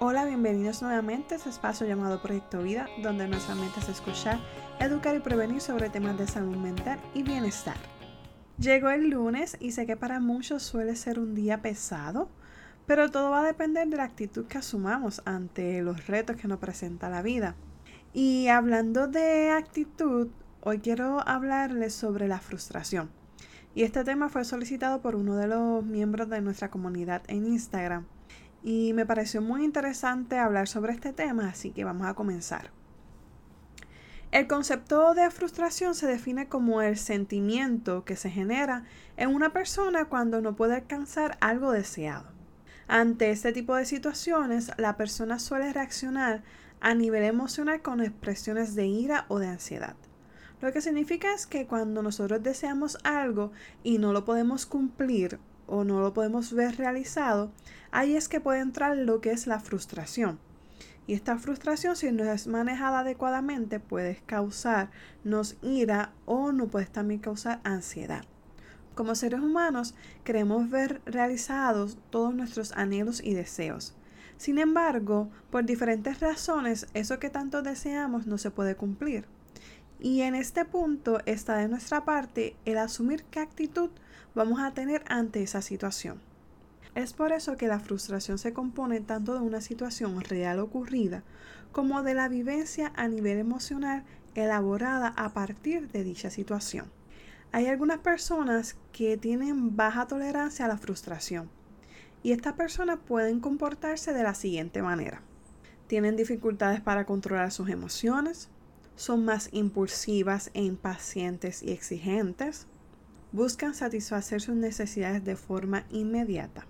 Hola, bienvenidos nuevamente a este espacio llamado Proyecto Vida, donde nuestra mente es escuchar, educar y prevenir sobre temas de salud mental y bienestar. Llegó el lunes y sé que para muchos suele ser un día pesado, pero todo va a depender de la actitud que asumamos ante los retos que nos presenta la vida. Y hablando de actitud, hoy quiero hablarles sobre la frustración. Y este tema fue solicitado por uno de los miembros de nuestra comunidad en Instagram y me pareció muy interesante hablar sobre este tema, así que vamos a comenzar. El concepto de frustración se define como el sentimiento que se genera en una persona cuando no puede alcanzar algo deseado. Ante este tipo de situaciones, la persona suele reaccionar a nivel emocional con expresiones de ira o de ansiedad. Lo que significa es que cuando nosotros deseamos algo y no lo podemos cumplir o no lo podemos ver realizado, ahí es que puede entrar lo que es la frustración. Y esta frustración, si no es manejada adecuadamente, puede causarnos ira o no puede también causar ansiedad. Como seres humanos, queremos ver realizados todos nuestros anhelos y deseos. Sin embargo, por diferentes razones, eso que tanto deseamos no se puede cumplir. Y en este punto está de nuestra parte el asumir qué actitud vamos a tener ante esa situación. Es por eso que la frustración se compone tanto de una situación real ocurrida como de la vivencia a nivel emocional elaborada a partir de dicha situación. Hay algunas personas que tienen baja tolerancia a la frustración y estas personas pueden comportarse de la siguiente manera. Tienen dificultades para controlar sus emociones, son más impulsivas e impacientes y exigentes, buscan satisfacer sus necesidades de forma inmediata.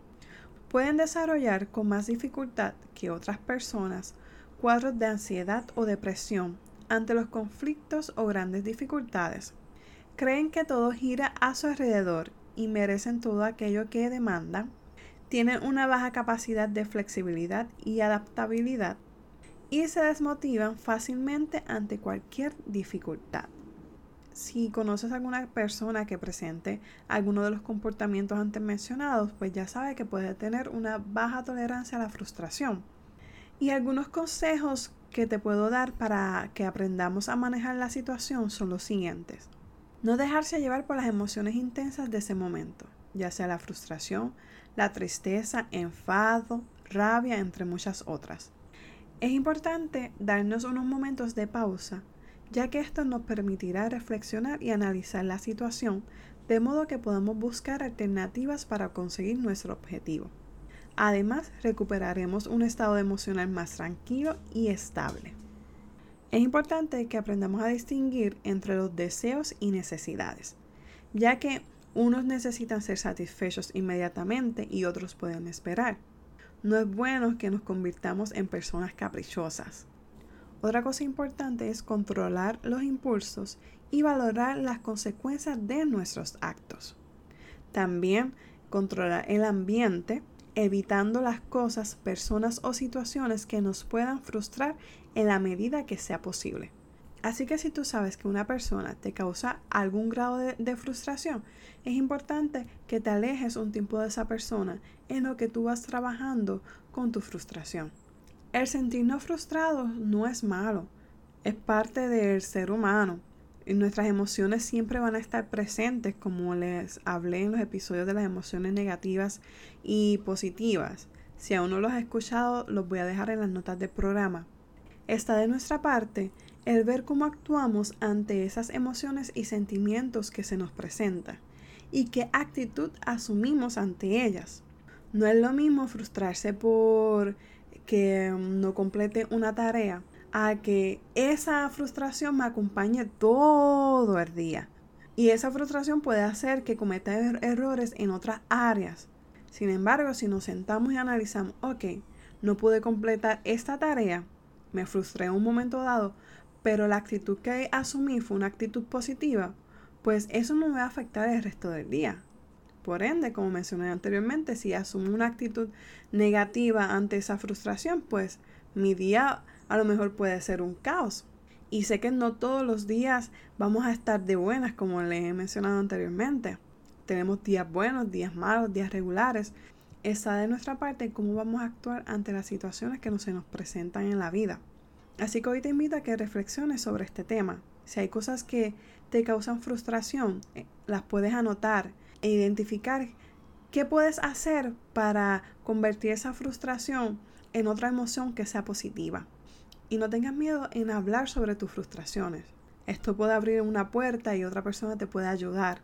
Pueden desarrollar con más dificultad que otras personas cuadros de ansiedad o depresión ante los conflictos o grandes dificultades. Creen que todo gira a su alrededor y merecen todo aquello que demandan. Tienen una baja capacidad de flexibilidad y adaptabilidad y se desmotivan fácilmente ante cualquier dificultad si conoces a alguna persona que presente alguno de los comportamientos antes mencionados, pues ya sabe que puede tener una baja tolerancia a la frustración. Y algunos consejos que te puedo dar para que aprendamos a manejar la situación son los siguientes. No dejarse llevar por las emociones intensas de ese momento, ya sea la frustración, la tristeza, enfado, rabia, entre muchas otras. Es importante darnos unos momentos de pausa ya que esto nos permitirá reflexionar y analizar la situación de modo que podamos buscar alternativas para conseguir nuestro objetivo. Además, recuperaremos un estado emocional más tranquilo y estable. Es importante que aprendamos a distinguir entre los deseos y necesidades, ya que unos necesitan ser satisfechos inmediatamente y otros pueden esperar. No es bueno que nos convirtamos en personas caprichosas. Otra cosa importante es controlar los impulsos y valorar las consecuencias de nuestros actos. También controlar el ambiente, evitando las cosas, personas o situaciones que nos puedan frustrar en la medida que sea posible. Así que si tú sabes que una persona te causa algún grado de, frustración, es importante que te alejes un tiempo de esa persona en lo que tú vas trabajando con tu frustración. El sentirnos frustrados no es malo, es parte del ser humano. Y nuestras emociones siempre van a estar presentes, como les hablé en los episodios de las emociones negativas y positivas. Si aún no los has escuchado, los voy a dejar en las notas del programa. Está de nuestra parte el ver cómo actuamos ante esas emociones y sentimientos que se nos presentan y qué actitud asumimos ante ellas. No es lo mismo frustrarse por que no complete una tarea a que esa frustración me acompañe todo el día. Y esa frustración puede hacer que cometa er-, errores en otras áreas. Sin embargo, si nos sentamos y analizamos, ok, no pude completar esta tarea, me frustré en un momento dado, pero la actitud que asumí fue una actitud positiva, pues eso no me va a afectar el resto del día. Por ende, como mencioné anteriormente, si asumo una actitud negativa ante esa frustración, pues mi día a lo mejor puede ser un caos. Y sé que no todos los días vamos a estar de buenas, como les he mencionado anteriormente. Tenemos días buenos, días malos, días regulares. está de nuestra parte cómo vamos a actuar ante las situaciones que se nos presentan en la vida. Así que hoy te invito a que reflexiones sobre este tema. Si hay cosas que te causan frustración, eh, las puedes anotar e identificar qué puedes hacer para convertir esa frustración en otra emoción que sea positiva. Y no tengas miedo en hablar sobre tus frustraciones. Esto puede abrir una puerta y otra persona te puede ayudar.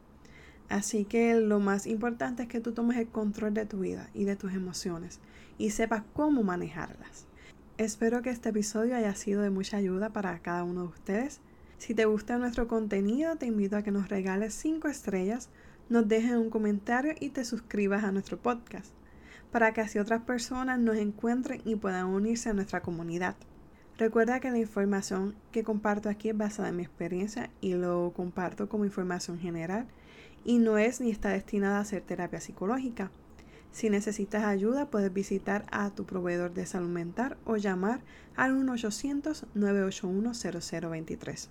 Así que lo más importante es que tú tomes el control de tu vida y de tus emociones y sepas cómo manejarlas. Espero que este episodio haya sido de mucha ayuda para cada uno de ustedes. Si te gusta nuestro contenido, te invito a que nos regales 5 estrellas, nos dejes un comentario y te suscribas a nuestro podcast, para que así otras personas nos encuentren y puedan unirse a nuestra comunidad. Recuerda que la información que comparto aquí es basada en mi experiencia y lo comparto como información general y no es ni está destinada a ser terapia psicológica. Si necesitas ayuda, puedes visitar a tu proveedor de salud mental o llamar al 1-800-981-0023.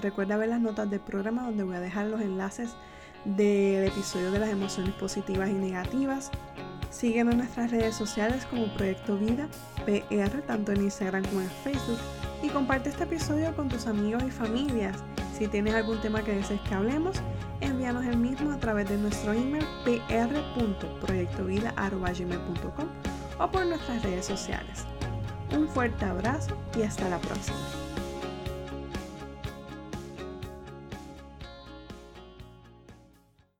Recuerda ver las notas del programa donde voy a dejar los enlaces del episodio de las emociones positivas y negativas. Sígueme en nuestras redes sociales como Proyecto Vida PR, tanto en Instagram como en Facebook. Y comparte este episodio con tus amigos y familias. Si tienes algún tema que desees que hablemos, el mismo a través de nuestro email pr.proyectovida.com o por nuestras redes sociales. Un fuerte abrazo y hasta la próxima.